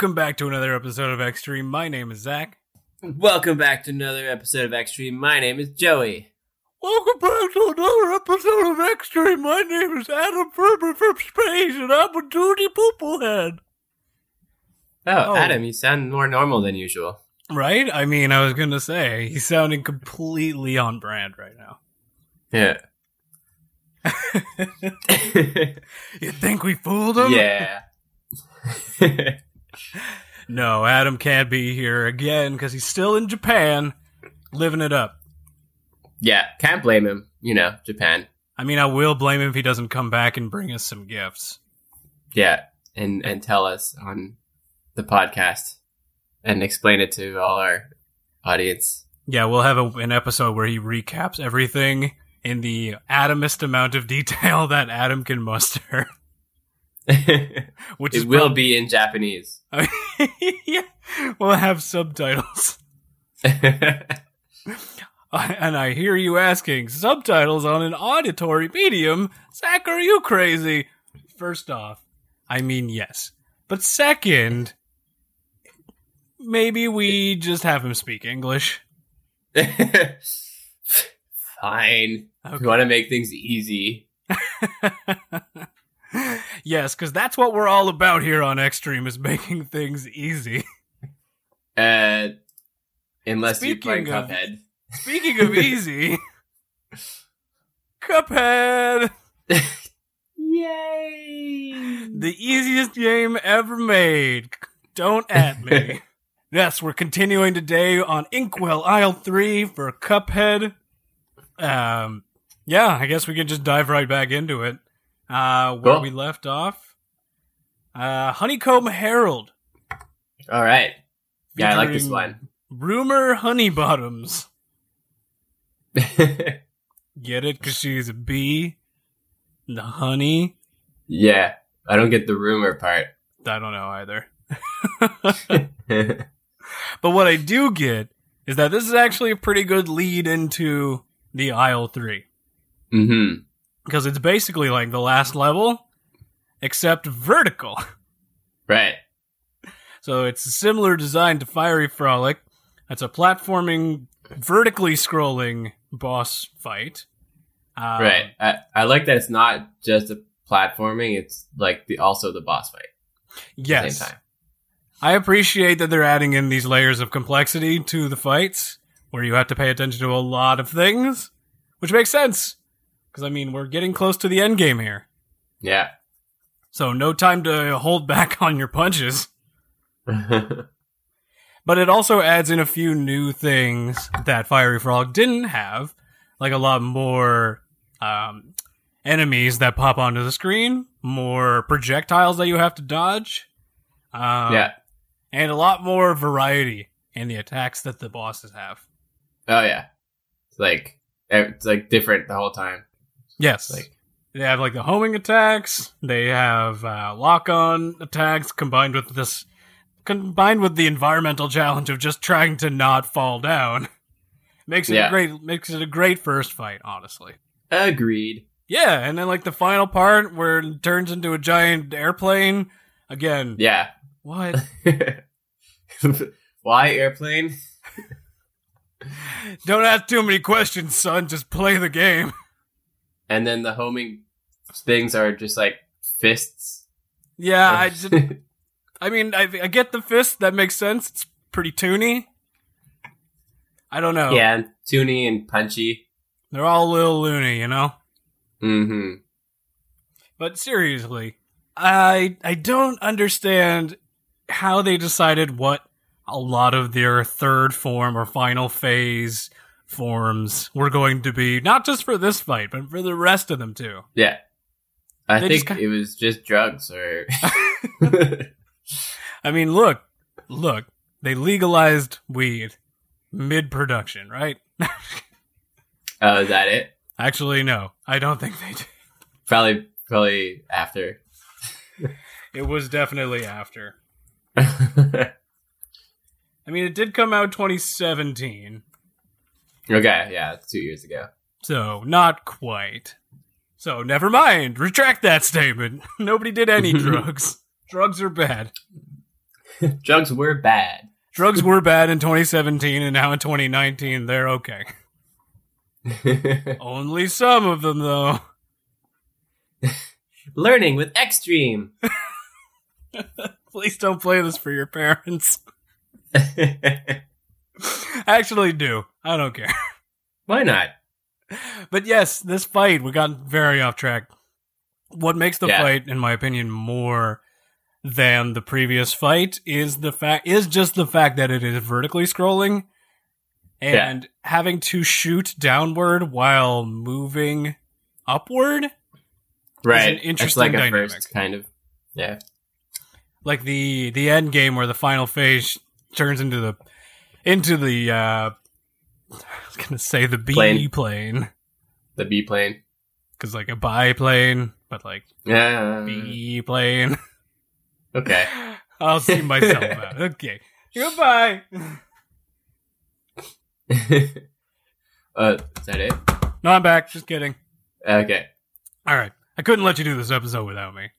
Welcome back to another episode of Extreme. My name is Zach. Welcome back to another episode of Extreme. My name is Joey. Welcome back to another episode of Extreme. My name is Adam Ferber from space, and I'm a duty pooplehead. Oh, Oh. Adam, you sound more normal than usual. Right? I mean, I was gonna say he's sounding completely on brand right now. Yeah. You think we fooled him? yeah. No, Adam can't be here again because he's still in Japan, living it up. yeah, can't blame him. You know, Japan. I mean, I will blame him if he doesn't come back and bring us some gifts. Yeah, and and tell us on the podcast and explain it to all our audience. Yeah, we'll have a, an episode where he recaps everything in the atomist amount of detail that Adam can muster. it Which is will prob- be in Japanese. yeah, we'll have subtitles. And I hear you asking, subtitles on an auditory medium? Zach, are you crazy? First off, I mean, yes. But second, maybe we just have him speak English. Fine. Okay. We want to make things easy. Yes, because that's what we're all about here on Extreme is making things easy. Uh, unless you play Speaking of- Cuphead. Speaking of easy, Cuphead, Yay! the easiest game ever made. Don't at me. yes, we're continuing today on Inkwell Isle 3 for Cuphead. Um, yeah, I guess we can just dive right back into it. Uh, where Cool. we left off. Uh, Honeycomb Herald. All right. Yeah, I like this one. Rumor Honey Bottoms. Get it? Because she's a bee. The honey. yeah, I don't get the rumor part. I don't know either. But what I do get is that this is actually a pretty good lead into the Isle 3. hmm Because it's basically like the last level, except vertical. Right. So it's a similar design to Fiery Frolic. It's a platforming, vertically scrolling boss fight. Um, right. I, I like that it's not just a platforming, it's like the also the boss fight at the Yes. same time. I appreciate that they're adding in these layers of complexity to the fights, where you have to pay attention to a lot of things, which makes sense. Because, I mean, we're getting close to the end game here. Yeah. So, no time to hold back on your punches. But it also adds in a few new things that Fiery Frolic didn't have, like a lot more um, enemies that pop onto the screen, more projectiles that you have to dodge. Um, yeah. and a lot more variety in the attacks that the bosses have. Oh yeah. It's like it's like different the whole time. Yes, Like they have like the homing attacks. They have uh, lock-on attacks combined with this, combined with the environmental challenge of just trying to not fall down. Makes it a great, makes it a great first fight, honestly. agreed. Yeah, and then like the final part where it turns into a giant airplane. Again, Yeah. what? Why airplane? Don't ask too many questions, son. Just play the game. And then the homing things are just like fists. Yeah, I just, I mean, I, I get the fist. That makes sense. It's pretty toony. I don't know. Yeah, toony and punchy. They're all a little loony, you know? Mm-hmm. But seriously, I I don't understand how they decided what a lot of their third form or final phase forms were going to be, not just for this fight, but for the rest of them too. Yeah. I They think just ki- it was just drugs or I mean, look, look, they legalized weed mid production, right? Oh, is that it? Actually, no, I don't think they did. Probably probably after. It was definitely after. I mean, it did come out 2017, yeah, it's two years ago. so not quite. So never mind. Retract that statement. Nobody did any drugs. Drugs are bad. Drugs were bad. Drugs were bad in 2017, and now in 2019, they're okay. Only some of them, though. Learning with Extreme. Please don't play this for your parents. Actually, do. I don't care. Why not? But yes, this fight, we got very off track. What makes the Yeah. fight, in my opinion, more than the previous fight is the fact is just the fact that it is vertically scrolling and having to shoot downward while moving upward. Right. an interesting like dynamic. first kind of. Yeah. Like the the end game where the final phase turns into the into the uh I was gonna say the B Plane. plane. The B plane. Cause like a biplane, but like Yeah. B plane. Okay. I'll see myself out. Okay. Goodbye. uh, is that it? No, I'm back. Just kidding. Okay. All right. I couldn't let you do this episode without me.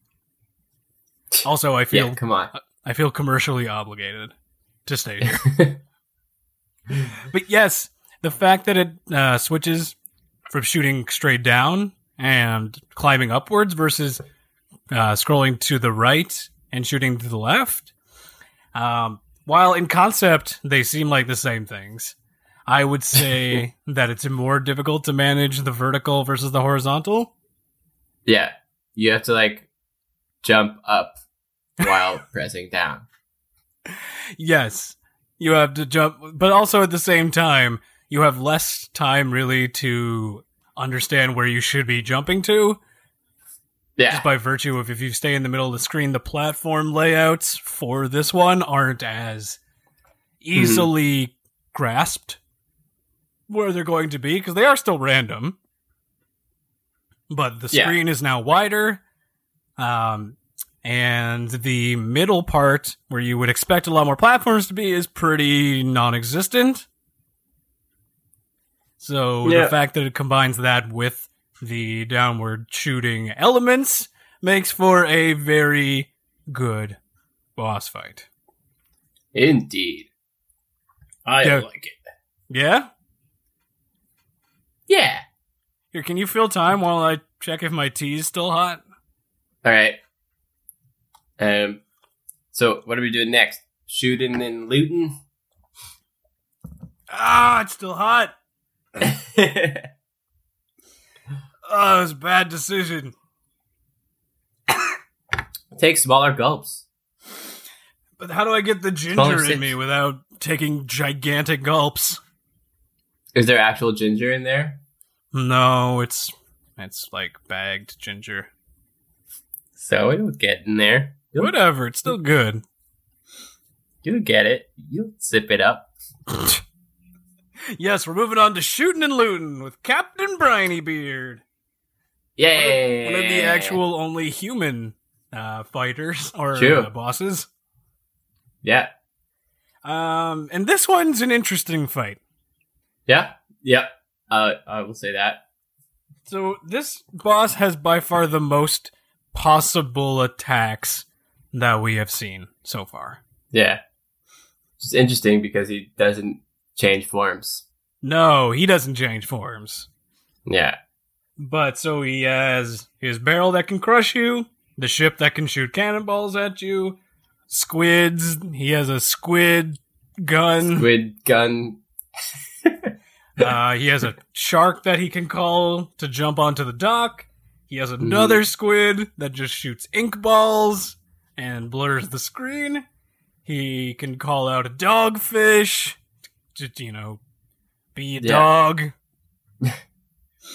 Also, I feel Yeah, come on. I feel commercially obligated to stay here. But yes, the fact that it uh, switches from shooting straight down and climbing upwards versus uh, scrolling to the right and shooting to the left, um, while in concept they seem like the same things, I would say that it's more difficult to manage the vertical versus the horizontal. yeah. You have to like jump up while pressing down. Yes, you have to jump, but also at the same time, you have less time really to understand where you should be jumping to. Yeah. Just by virtue of if you stay in the middle of the screen, the platform layouts for this one aren't as easily grasped where they're going to be because they are still random. But the Yeah. screen is now wider. Um, and the middle part, where you would expect a lot more platforms to be, is pretty non existent. So Yeah. the fact that it combines that with the downward shooting elements makes for a very good boss fight. Indeed. I Yeah. like it. Yeah? Yeah. Here, can you fill time while I check if my tea is still hot? All right. Um. So what are we doing next? Shooting and looting. Ah, it's still hot. Oh, it was a bad decision. Take smaller gulps. But how do I get the ginger Smaller in me without taking gigantic gulps? Is there actual ginger in there? No, it's it's like bagged ginger. So it'll get in there. You'll, Whatever, it's still good. you'll get it. You'll zip it up. Yes, we're moving on to shooting and looting with Captain Brineybeard. Yay! One of the actual only human uh, fighters or uh, bosses. Yeah. Um, and this one's an interesting fight. Yeah. Yeah. Uh, I will say that. So this boss has by far the most possible attacks that we have seen so far. Yeah. It's interesting because he doesn't change forms. No, he doesn't change forms. Yeah. But so he has his barrel that can crush you, the ship that can shoot cannonballs at you, squids. He has a squid gun. Squid gun. Uh, he has a shark that he can call to jump onto the dock. He has another squid that just shoots ink balls and blurs the screen. He can call out a dogfish to, you know, be a Yeah. dog.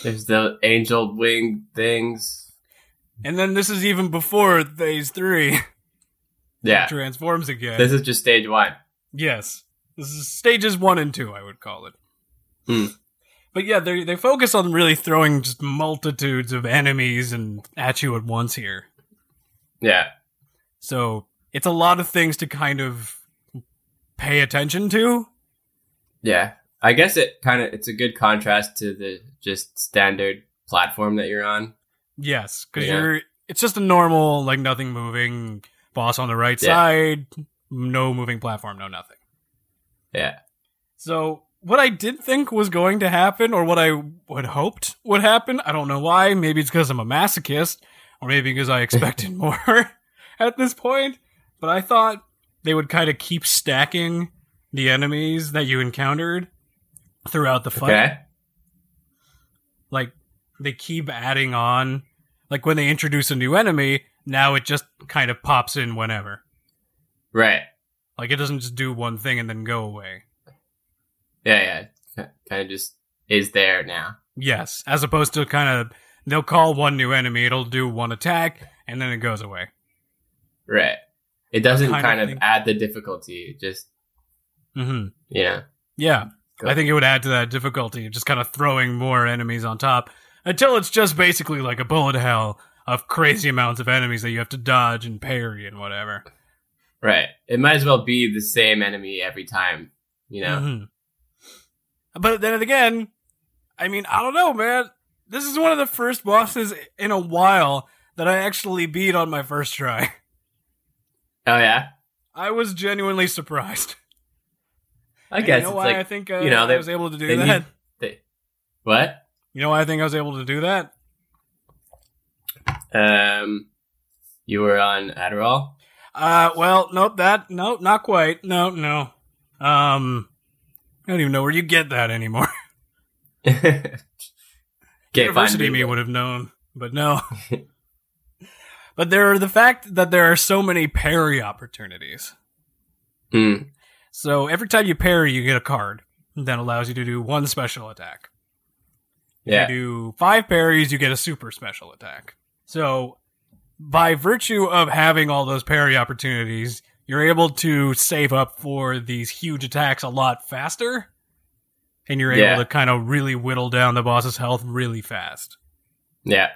There's the angel wing things. And then this is even before phase three Yeah. transforms again. This is just stage one. Yes. This is stages one and two, I would call it. Hmm. But yeah, they they focus on really throwing just multitudes of enemies and at you at once here. Yeah. So it's a lot of things to kind of pay attention to. Yeah. I guess it kind of it's a good contrast to the just standard platform that you're on. Yes, because Yeah. you're it's just a normal like nothing moving boss on the right Yeah. side, no moving platform, no nothing. Yeah. So what I did think was going to happen, or what I would hoped would happen, I don't know why. Maybe it's because I'm a masochist, or maybe because I expected more at this point. But I thought they would kind of keep stacking the enemies that you encountered throughout the fight. Okay. Like they keep adding on. Like when they introduce a new enemy, now it just kind of pops in whenever. Right. Like it doesn't just do one thing and then go away. Yeah, yeah. Kind of just is there now. Yes, as opposed to kind of they'll call one new enemy, it'll do one attack, and then it goes away. Right. It doesn't Kind of kind of, thing. add the difficulty. It just hmm know. Yeah, Go. I think it would add to that difficulty, just kind of throwing more enemies on top until it's just basically like a bullet hell of crazy amounts of enemies that you have to dodge and parry and whatever. Right. It might as well be the same enemy every time. You know. Mhm. But then again, I mean, I don't know, man. This is one of the first bosses in a while that I actually beat on my first try. Oh yeah. I was genuinely surprised. I guess you know why like I think uh, you know, I they- was able to do they that. need- they, what? You know why I think I was able to do that? Um, you were on Adderall. Uh, well, nope, that, nope, not quite. No, no. Um, I don't even know where you get that anymore. University me would have known, but no. but there are the fact that there are so many parry opportunities. Hmm. So every time you parry, you get a card that allows you to do one special attack. Yeah. you do five parries, you get a super special attack. So, by virtue of having all those parry opportunities, you're able to save up for these huge attacks a lot faster, and you're Yeah. able to kind of really whittle down the boss's health really fast. Yeah.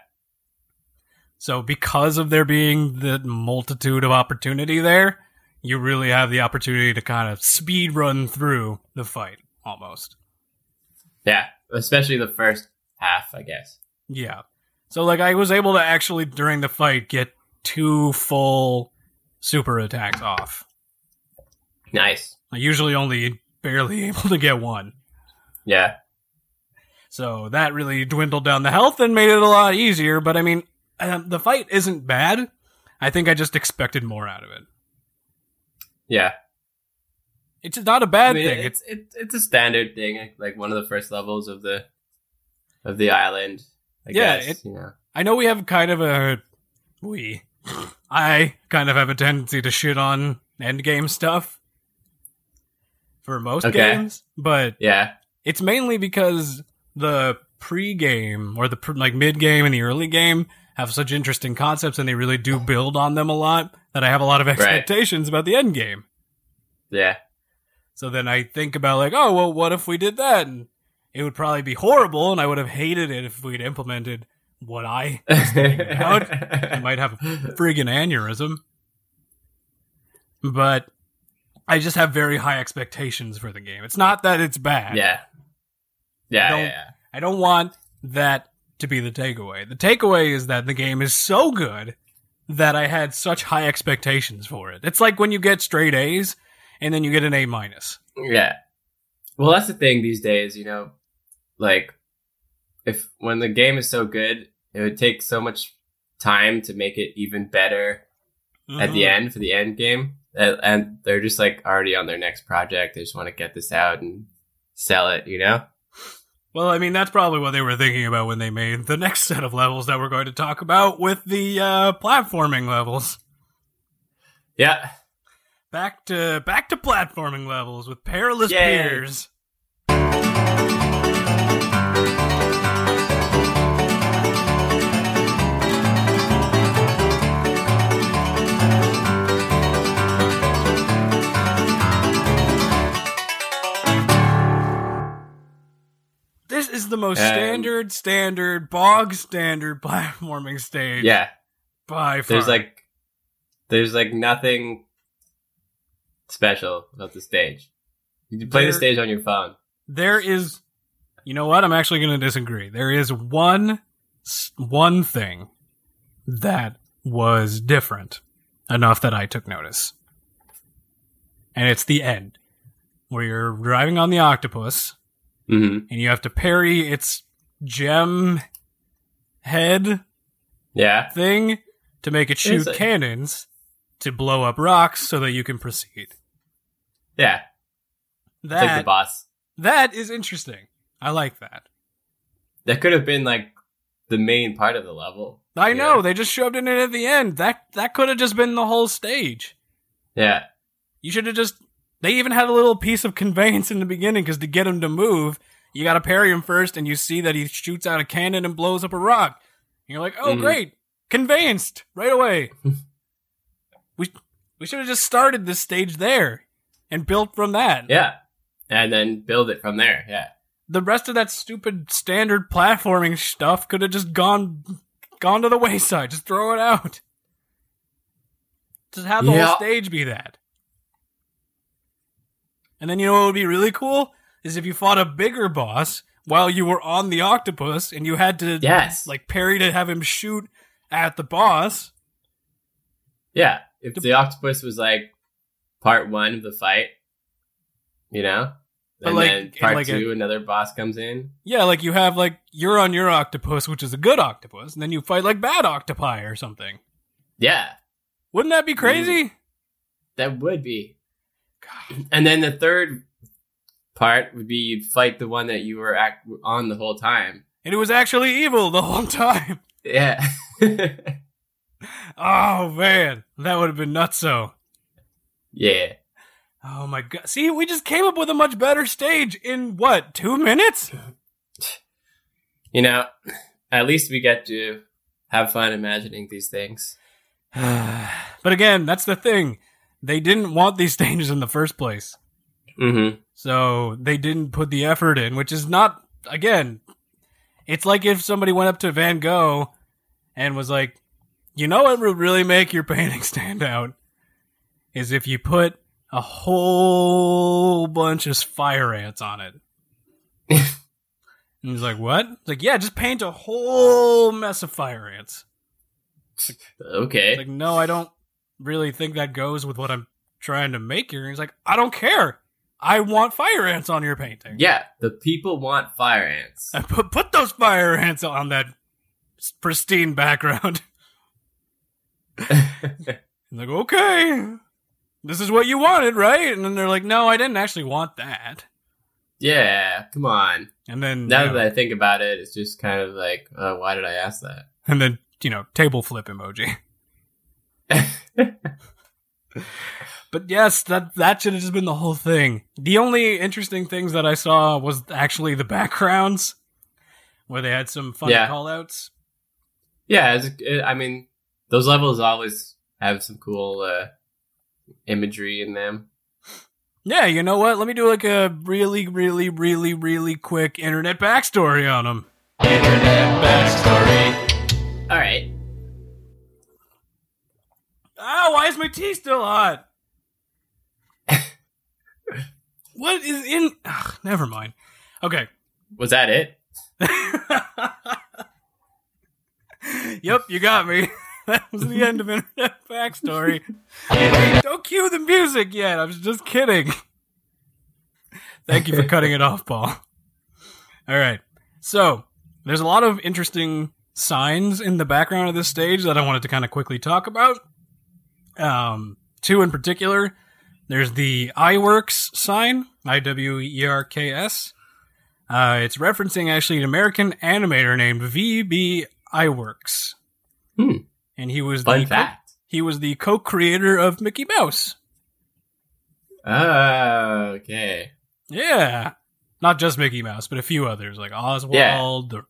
So, because of there being the multitude of opportunity there, you really have the opportunity to kind of speed run through the fight almost. Yeah. Especially the first half, I guess. Yeah. So like I was able to actually during the fight get two full super attacks off. Nice. I usually only barely able to get one. Yeah. So that really dwindled down the health and made it a lot easier, but I mean, um, the fight isn't bad. I think I just expected more out of it. Yeah. It's not a bad I mean, thing. it's it's it's a standard thing, like- one of the first levels of the of the island. I Yeah, guess, it- you know. I know we have kind of a we I kind of have a tendency to shit on endgame stuff for most Okay. games, but Yeah. it's mainly because the pre-game or the pr- like mid-game and the early game have such interesting concepts and they really do build on them a lot that I have a lot of expectations about the end game. Yeah. So then I think about like, oh well, what if we did that? And it would probably be horrible, and I would have hated it if we'd implemented what I was about. I might have a friggin' aneurysm. But I just have very high expectations for the game. It's not that it's bad. Yeah. Yeah, I Don't- yeah, yeah. I don't want that to be the takeaway. The takeaway is that the game is so good that I had such high expectations for it. It's like when you get straight A's and then you get an A minus. Yeah. Well, that's the thing these days, you know, like if when the game is so good, it would take so much time to make it even better at the Mhm. end for the end game. And they're just like already on their next project. They just want to get this out and sell it, you know? Well, I mean, that's probably what they were thinking about when they made the next set of levels that we're going to talk about with the uh, platforming levels. Yeah. Back to back to platforming levels with perilous Yay. peers. Is the most Um, standard, standard, bog standard platforming stage Yeah. by far. There's like, there's like nothing special about the stage. You can play the stage on your phone. There is, you know what? I'm actually going to disagree. There is one, one thing that was different enough that I took notice. and it's the end where you're driving on the octopus hmm and you have to parry its gem head Yeah. thing to make it shoot It's a- cannons to blow up rocks so that you can proceed. Yeah. It's like the boss. that is interesting. I like that. That could have been like the main part of the level. I Yeah. know they just shoved it in at the end. That that could have just been the whole stage. Yeah. You should have just. They even had a little piece of conveyance in the beginning because to get him to move, you got to parry him first, and you see that he shoots out a cannon and blows up a rock. And you're like, oh Mhm. great, conveyanced right away. we we should have just started this stage there and built from that. Yeah. And then build it from there. Yeah. The rest of that stupid standard platforming stuff could have just gone gone to the wayside. Just throw it out. Just have the Yeah. whole stage be that. And then you know what would be really cool is if you fought a bigger boss while you were on the octopus and you had to Yes. like parry to have him shoot at the boss. Yeah. If the octopus was like part one of the fight, you know? But, and like, then part like, a- two, another boss comes in. Yeah, like you have like you're on your octopus, which is a good octopus, and then you fight like bad octopi or something. Yeah. Wouldn't that be mm. crazy? That would be. And then the third part would be you'd fight the one that you were act- on the whole time. And it was actually evil the whole time. Yeah. Oh man, that would have been nutso. yeah. Oh my god. See, we just came up with a much better stage in what, two minutes? You know, at least we get to have fun imagining these things. but again, that's the thing. They didn't want these stages in the first place. Mm-hmm. So they didn't put the effort in, which is not, again, it's like if somebody went up to Van Gogh and was like, you know what would really make your painting stand out? Is if you put a whole bunch of fire ants on it. and he's like, what? It's like, yeah, just paint a whole mess of fire ants. Okay. Like, no, I don't really think that goes with what I'm trying to make here. And he's like, I don't care. I want fire ants on your painting. yeah, the people want fire ants. I put put those fire ants on that pristine background. Like, okay, this is what you wanted, right? And then they're like, no, I didn't actually want that. yeah, come on. And then, Now you know, that I think about it, it's just kind of like, uh, why did I ask that? and then you know, table flip emoji. But yes, that that should have just been the whole thing. The only interesting things that I saw was actually the backgrounds, where they had some fun Yeah. call outs. yeah, it, I mean, those levels always have some cool uh, imagery in them. Yeah, you know what? Let me do like a really, really, really, really quick internet backstory on them. Internet backstory. All right. Why is my tea still hot? what is in? Ugh, never mind. Okay. Was that it? yep, you got me. that was the end of internet backstory. Don't cue the music yet. I was just kidding. Thank you for cutting it off, Paul. All right. So, there's a lot of interesting signs in the background of this stage that I wanted to kind of quickly talk about. Um, two in particular. There's the Iwerks sign, I W E R K S. Uh, it's referencing actually an American animator named V.B. Iwerks. Hmm. And he was Fun the fact. he was the co-creator of Mickey Mouse. Oh, okay. Yeah, not just Mickey Mouse, but a few others like Oswald, the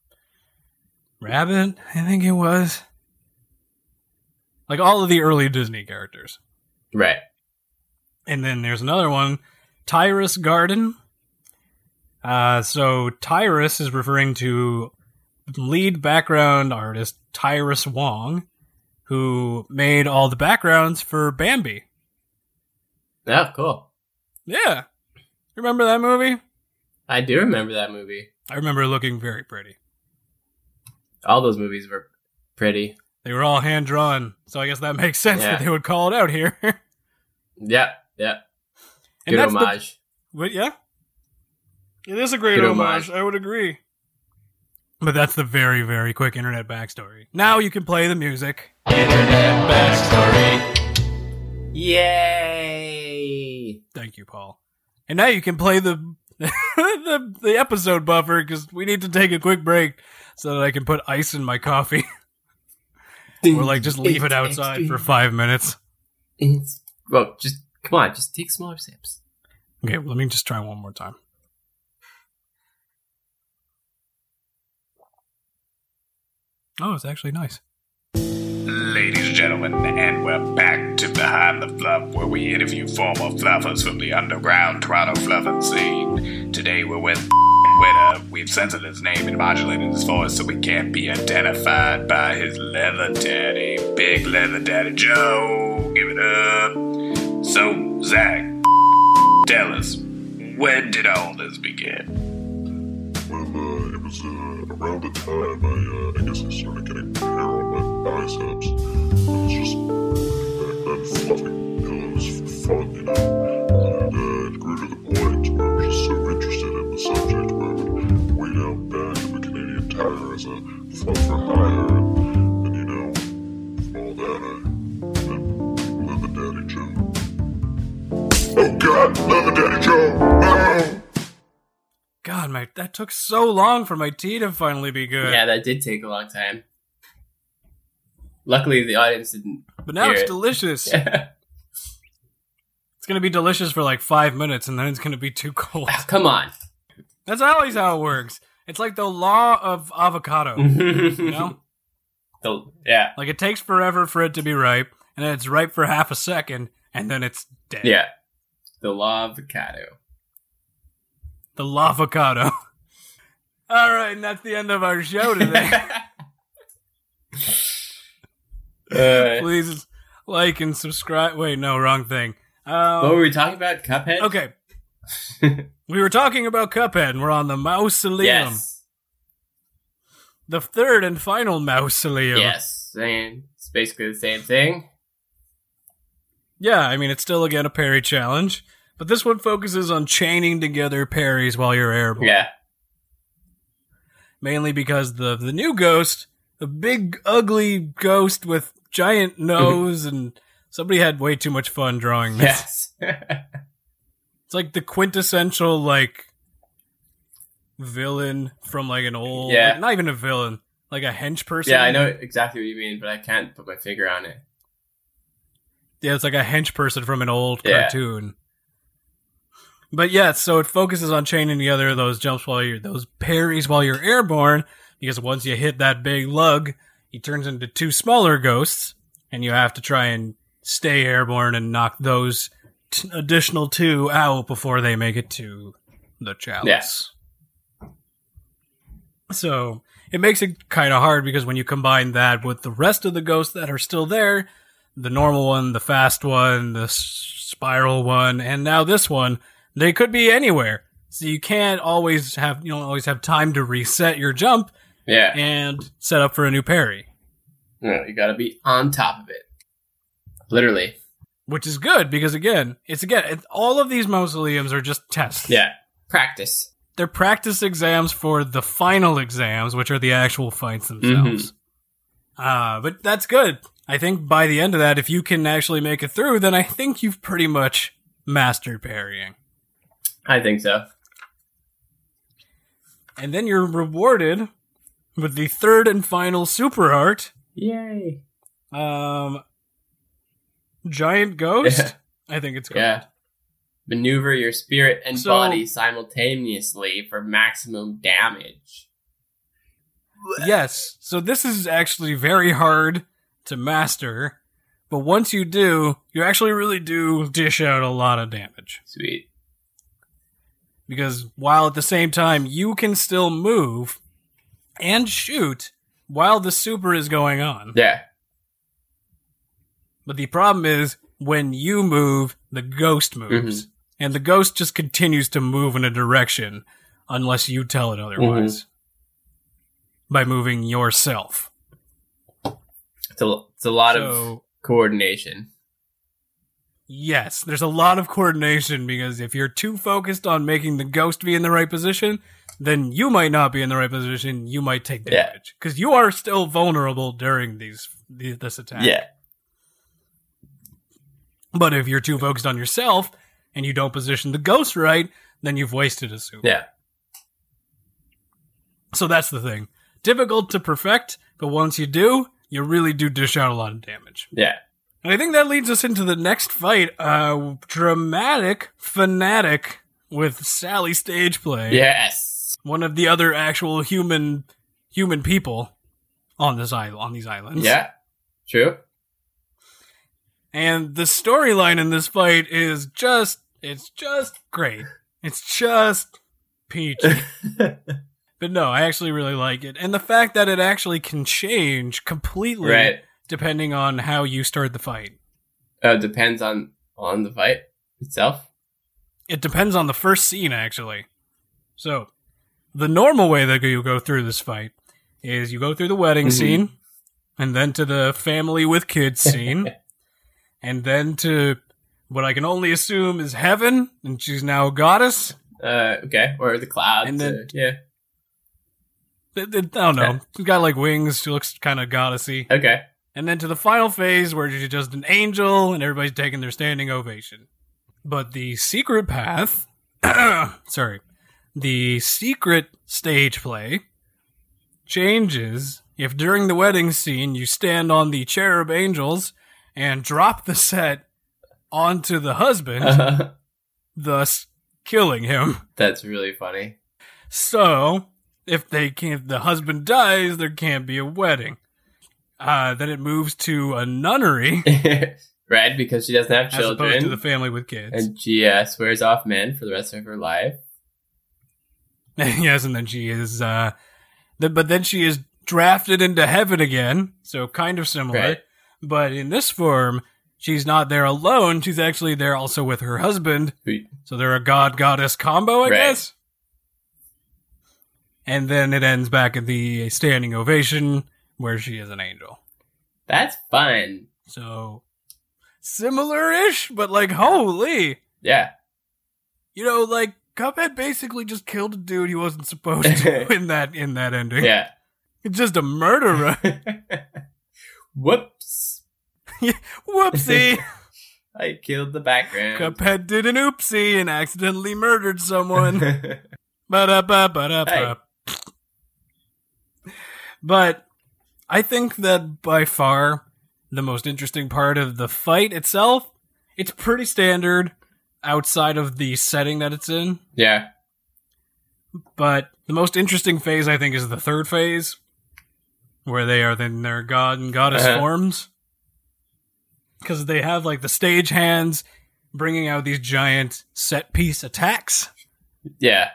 Rabbit. I think it was like all of the early Disney characters. Right. And then there's another one, Tyrus Garden. Uh, so Tyrus is referring to lead background artist Tyrus Wong, who made all the backgrounds for Bambi. Yeah, cool. Yeah. Remember that movie? I do remember that movie. I remember looking very pretty. All those movies were pretty. They were all hand drawn, so I guess that makes sense Yeah. that they would call it out here. Yeah, yeah. And Good that's the- homage. But yeah, it is a great Good homage. homage. I would agree. But that's the very, very quick internet backstory. Now you can play the music. Internet backstory. Yay! Thank you, Paul. And now you can play the the the episode buffer because we need to take a quick break so that I can put ice in my coffee or like just leave it outside for five minutes. It's, well, just come on, just take smaller sips. Okay, let me just try one more time. Oh, it's actually nice. Ladies and gentlemen, and we're back to Behind the Fluff, where we interview former fluffers from the underground Toronto fluffing scene. Today we're with We've censored his name and modulated his voice so we can't be identified by his leather daddy, Big Leather Daddy Joe. Give it up. So, Zach, tell us, when did all this begin? Well, uh, it was uh, around the time I, uh, I guess I started getting hair on my biceps. I was just back then fluffing pillows for fun, you know. And uh, it grew to the point where I was just so interested in the subject a fluff for hire. And, and you know, all that, I met Leather Daddy Joe. Oh God, Leather Daddy Joe! No! God, my that took so long for my tea to finally be good. Yeah, that did take a long time. Luckily, the audience didn't. but now hear it's it. delicious. It's gonna be delicious for like five minutes, and then it's gonna be too cold. Ah, come on. That's always how it works. It's like the law of avocado. You know, The- yeah, like it takes forever for it to be ripe, and then it's ripe for half a second, and then it's dead. yeah. The law of avocado. The law avocado. All right, and that's the end of our show today. Uh, Please like and subscribe. Wait, no, wrong thing. Um, what were we talking about? Cuphead? okay. we were talking about Cuphead, and we're on the mausoleum. Yes. The third and final mausoleum. Yes. And it's basically the same thing. Yeah, I mean, it's still, again, a parry challenge, but this one focuses on chaining together parries while you're airborne. Yeah. Mainly because the, the new ghost, the big, ugly ghost with giant nose, and somebody had way too much fun drawing this. Yes. It's like the quintessential, like, villain from, like, an old. Yeah. Not even a villain, like a hench person. yeah, I know exactly what you mean, but I can't put my finger on it. Yeah, it's like a hench person from an old Yeah. cartoon. But yeah, so it focuses on chaining together those jumps while you're those parries while you're airborne, because once you hit that big lug, he turns into two smaller ghosts, and you have to try and stay airborne and knock those additional two out before they make it to the chalice. So it makes it kind of hard because when you combine that with the rest of the ghosts that are still there, the normal one, the fast one, the spiral one, and now this one, they could be anywhere. So you can't always have you don't always have time to reset your jump Yeah. and set up for a new parry, No, you gotta be on top of it. Literally. Which is good because again, it's again it, all of these mausoleums are just tests. Yeah. Practice. they're practice exams for the final exams, which are the actual fights themselves. Uh, but that's good. I think by the end of that, if you can actually make it through, then I think you've pretty much mastered parrying. I think so. And then you're rewarded with the third and final super art, Yay. um, Giant Ghost. Yeah. I think it's called. Yeah. Maneuver your spirit and So- body simultaneously for maximum damage. Yes. So this is actually very hard to master, but once you do, you actually really do dish out a lot of damage. Sweet. Because while at the same time you can still move and shoot while the super is going on. Yeah. But the problem is when you move, the ghost moves. Mm-hmm. And the ghost just continues to move in a direction unless you tell it otherwise. Mm-hmm. By moving yourself. It's a, it's a lot of coordination. Yes, there's a lot of coordination because if you're too focused on making the ghost be in the right position, then you might not be in the right position. You might take damage because you are still vulnerable during these this attack. Yeah. But if you're too focused on yourself and you don't position the ghost right, then you've wasted a super. Yeah. So that's the thing. Difficult to perfect, but once you do, you really do dish out a lot of damage. Yeah. And I think that leads us into the next fight. Uh, dramatic fanatic with Sally Stageplay. Yes. One of the other actual human human people on this island on these islands. Yeah. True. And the storyline in this fight is just it's just great. It's just peachy. but no, I actually really like it. And the fact that it actually can change completely right. depending on how you start the fight. Uh, depends on on the fight itself. It depends on the first scene, actually. So, the normal way that you go through this fight is you go through the wedding Mhm. scene, and then to the family with kids scene, and then to what I can only assume is heaven, and she's now a goddess. Uh, okay. Or the clouds. And then- yeah. I don't know. She's got like wings. She looks kind of goddessy. Okay. And then to the final phase where she's just an angel and everybody's taking their standing ovation. But the secret path, sorry, the secret stage play changes if during the wedding scene you stand on the cherub angels and drop the set onto the husband, thus killing him. That's really funny. So, if they can if the husband dies, there can't be a wedding. Uh, then it moves to a nunnery right, because she doesn't have as opposed to the family with kids. and she uh, swears off men for the rest of her life. yes, and then she is, uh, th- but then she is drafted into heaven again, so kind of similar. Right. But in this form, she's not there alone. She's actually there also with her husband. So they're a god goddess combo, I Right. guess. And then it ends back at the standing ovation where she is an angel. That's fun. So similar-ish, but like holy, Yeah. you know, like Cuphead basically just killed a dude he wasn't supposed to in that in that ending. Yeah. It's just a murderer. Whoops. Whoopsie. I killed the background. Cuphead did an oopsie and accidentally murdered someone. Ba-da-ba. But I think that by far the most interesting part of the fight itself, it's pretty standard outside of the setting that it's in. yeah. But the most interesting phase, I think, is the third phase, where they are in their god and goddess Uh-huh. forms. Because they have like the stage hands bringing out these giant set piece attacks. Yeah.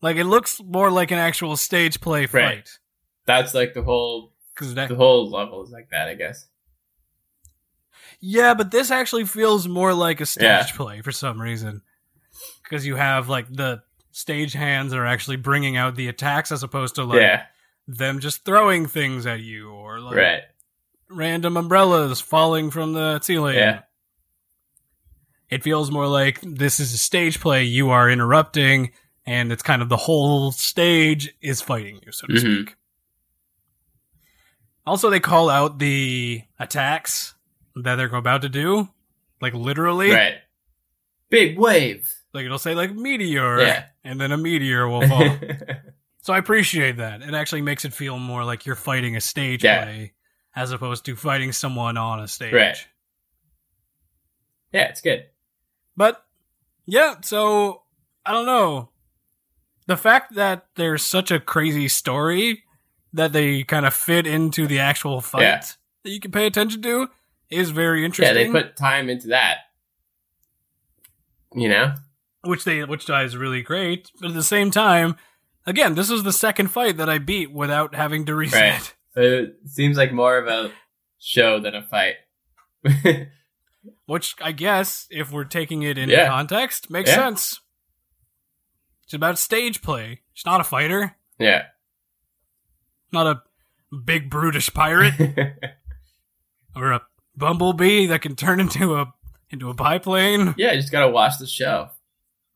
Like it looks more like an actual stage play Right. fight. That's like the whole Because that, the whole level is like that, I guess. yeah, but this actually feels more like a stage Yeah. play for some reason. Because you have like the stage hands are actually bringing out the attacks as opposed to like yeah. Them just throwing things at you or like Right. random umbrellas falling from the ceiling. Yeah. It feels more like this is a stage play. You are interrupting, and it's kind of the whole stage is fighting you, so to Mhm. speak. Also, they call out the attacks that they're about to do, like literally. Right. Big wave. Like it'll say like meteor, Yeah. and then a meteor will fall. so I appreciate that. It actually makes it feel more like you're fighting a stage Yeah. play as opposed to fighting someone on a stage. Right. yeah, it's good. But yeah, so I don't know. The fact that there's such a crazy story that they kind of fit into the actual fight Yeah. that you can pay attention to is very interesting. Yeah, they put time into that. You know? which they which is really great. But at the same time, again, this is the second fight that I beat without having to reset. Right. It seems like more of a show than a fight. Which I guess, if we're taking it in Yeah. context, makes Yeah. sense. It's about stage play. She's not a fighter, yeah. not a big brutish pirate or a bumblebee that can turn into a into a biplane. Yeah, you just gotta watch the show.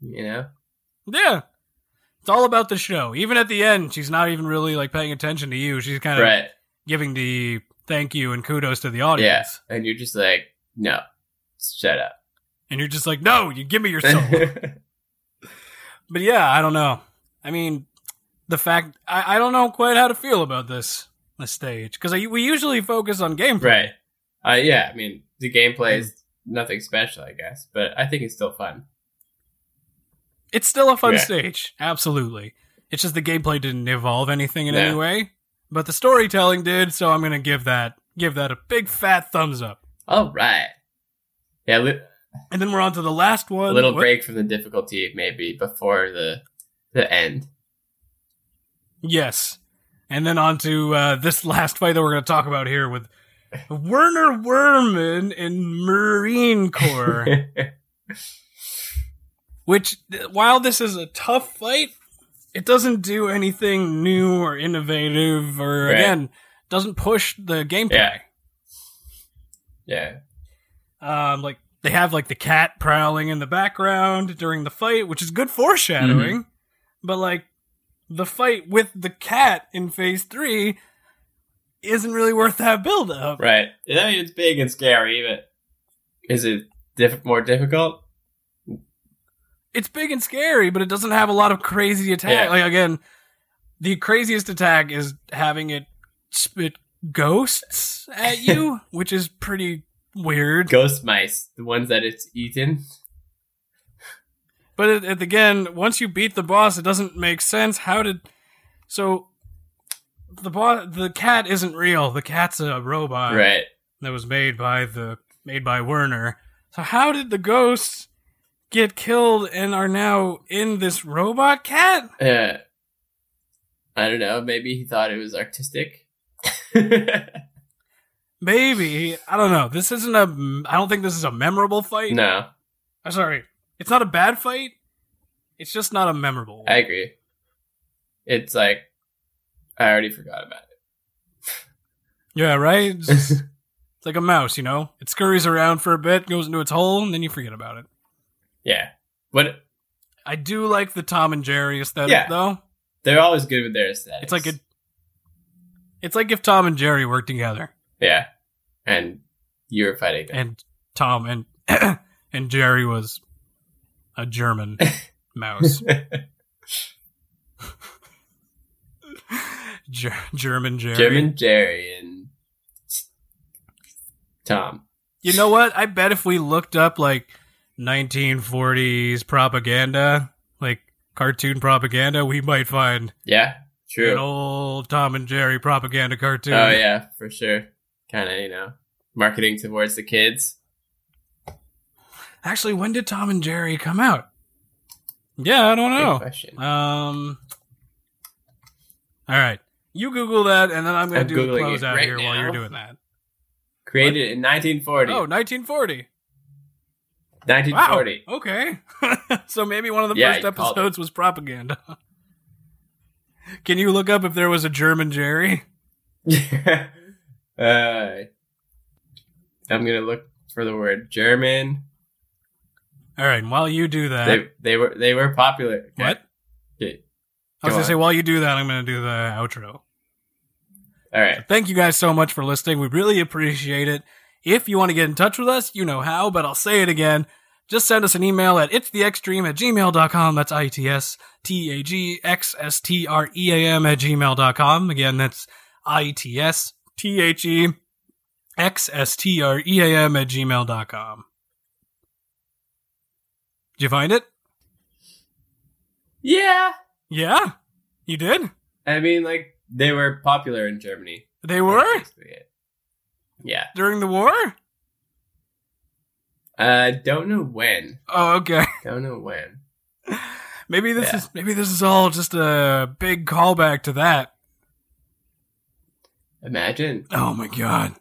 You know? Yeah. It's all about the show. Even at the end, she's not even really like paying attention to you. She's kind of Right. giving the thank you and kudos to the audience. Yeah. And you're just like, no, shut up. And you're just like, no, you give me your soul. but yeah, I don't know. I mean, the fact I, I don't know quite how to feel about this this stage because we usually focus on gameplay. right. Uh, yeah, I mean, the gameplay is nothing special, I guess, but I think it's still fun. It's still a fun Yeah. stage, absolutely. It's just the gameplay didn't evolve anything in Yeah. any way, but the storytelling did. So I'm gonna give that give that a big fat thumbs up. All right. Yeah, li- And then we're on to the last one. a little What- break from the difficulty maybe before the the end. Yes. And then on to uh, this last fight that we're going to talk about here with Werner Werman in Murine Corps. which, while this is a tough fight, it doesn't do anything new or innovative or, Right. again, doesn't push the gameplay. Yeah. yeah. Um, like, they have, like, the cat prowling in the background during the fight, which is good foreshadowing. Mm-hmm. But, like, the fight with the cat in phase three isn't really worth that build up. Right. I mean, it's big and scary, but is it diff- more difficult? It's big and scary, but it doesn't have a lot of crazy attack. Yeah. Like, again, the craziest attack is having it spit ghosts at you, which is pretty weird. Ghost mice, the ones that it's eaten. But it, it, again, once you beat the boss, it doesn't make sense. How did so the boss? The cat isn't real. The cat's a robot right. that was made by the made by Werner. So how did the ghosts get killed and are now in this robot cat? Yeah. I don't know. Maybe he thought it was artistic. Maybe I don't know. This isn't a. I don't think this is a memorable fight. no, I'm sorry. It's not a bad fight. It's just not a memorable. One. I agree. It's like I already forgot about it. yeah, right. It's, it's like a mouse, you know. It scurries around for a bit, goes into its hole, and then you forget about it. Yeah, but I do like the Tom and Jerry aesthetic, Yeah. though. they're always good with their aesthetics. It's like a. It's like if Tom and Jerry worked together, yeah, and you were fighting them. and Tom and and Jerry was a German mouse. Ger- German Jerry. German Jerry and Tom. You know what? I bet if we looked up like 1940s propaganda, like cartoon propaganda, we might find Yeah, true. an old Tom and Jerry propaganda cartoon. Oh yeah, for sure. Kind of, you know, marketing towards the kids. Actually, when did Tom and Jerry come out? Yeah, I don't Good know. question. Um. All right, you Google that, and then I'm going to do a close out right here while you're doing that. Created in 1940. Oh, 1940. 1940. Wow. Okay. so maybe one of the Yeah, first episodes was propaganda. Can you look up if there was a German Jerry? uh, I'm gonna look for the word German. All right, while you do that, They they were they were popular. Okay. what? Okay. I was going to on. say, while you do that, I'm going to do the outro. All right. Thank you guys so much for listening. We really appreciate it. If you want to get in touch with us, you know how, but I'll say it again. Just send us an email at itsthexstream at gmail.com. That's I-T-S-T-A-G-X-S-T-R-E-A-M at gmail.com. Again, that's I-T-S-T-H-E-X-S-T-R-E-A-M at gmail.com. Did you find it? Yeah. Yeah? You did? I mean, like they were popular in Germany. They were? That's basically it. Yeah. During the war? Uh, don't know when. Oh, okay. Don't know when. Maybe this Yeah. is maybe this is all just a big callback to that. Imagine. Oh my god.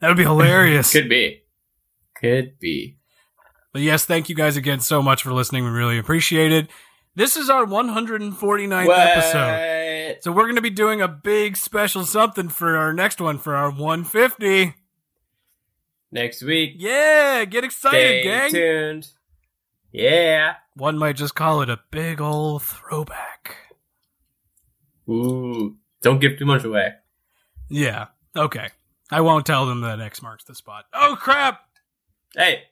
That would be hilarious. Could be. Could be. but yes, thank you guys again so much for listening. We really appreciate it. This is our 149th episode. What? So we're going to be doing a big special something for our next one for our 150. next week. Yeah, get excited, Stay gang. tuned. Yeah. One might just call it a big old throwback. Ooh. Don't give too much away. Yeah. Okay. I won't tell them that X marks the spot. Oh crap! Hey,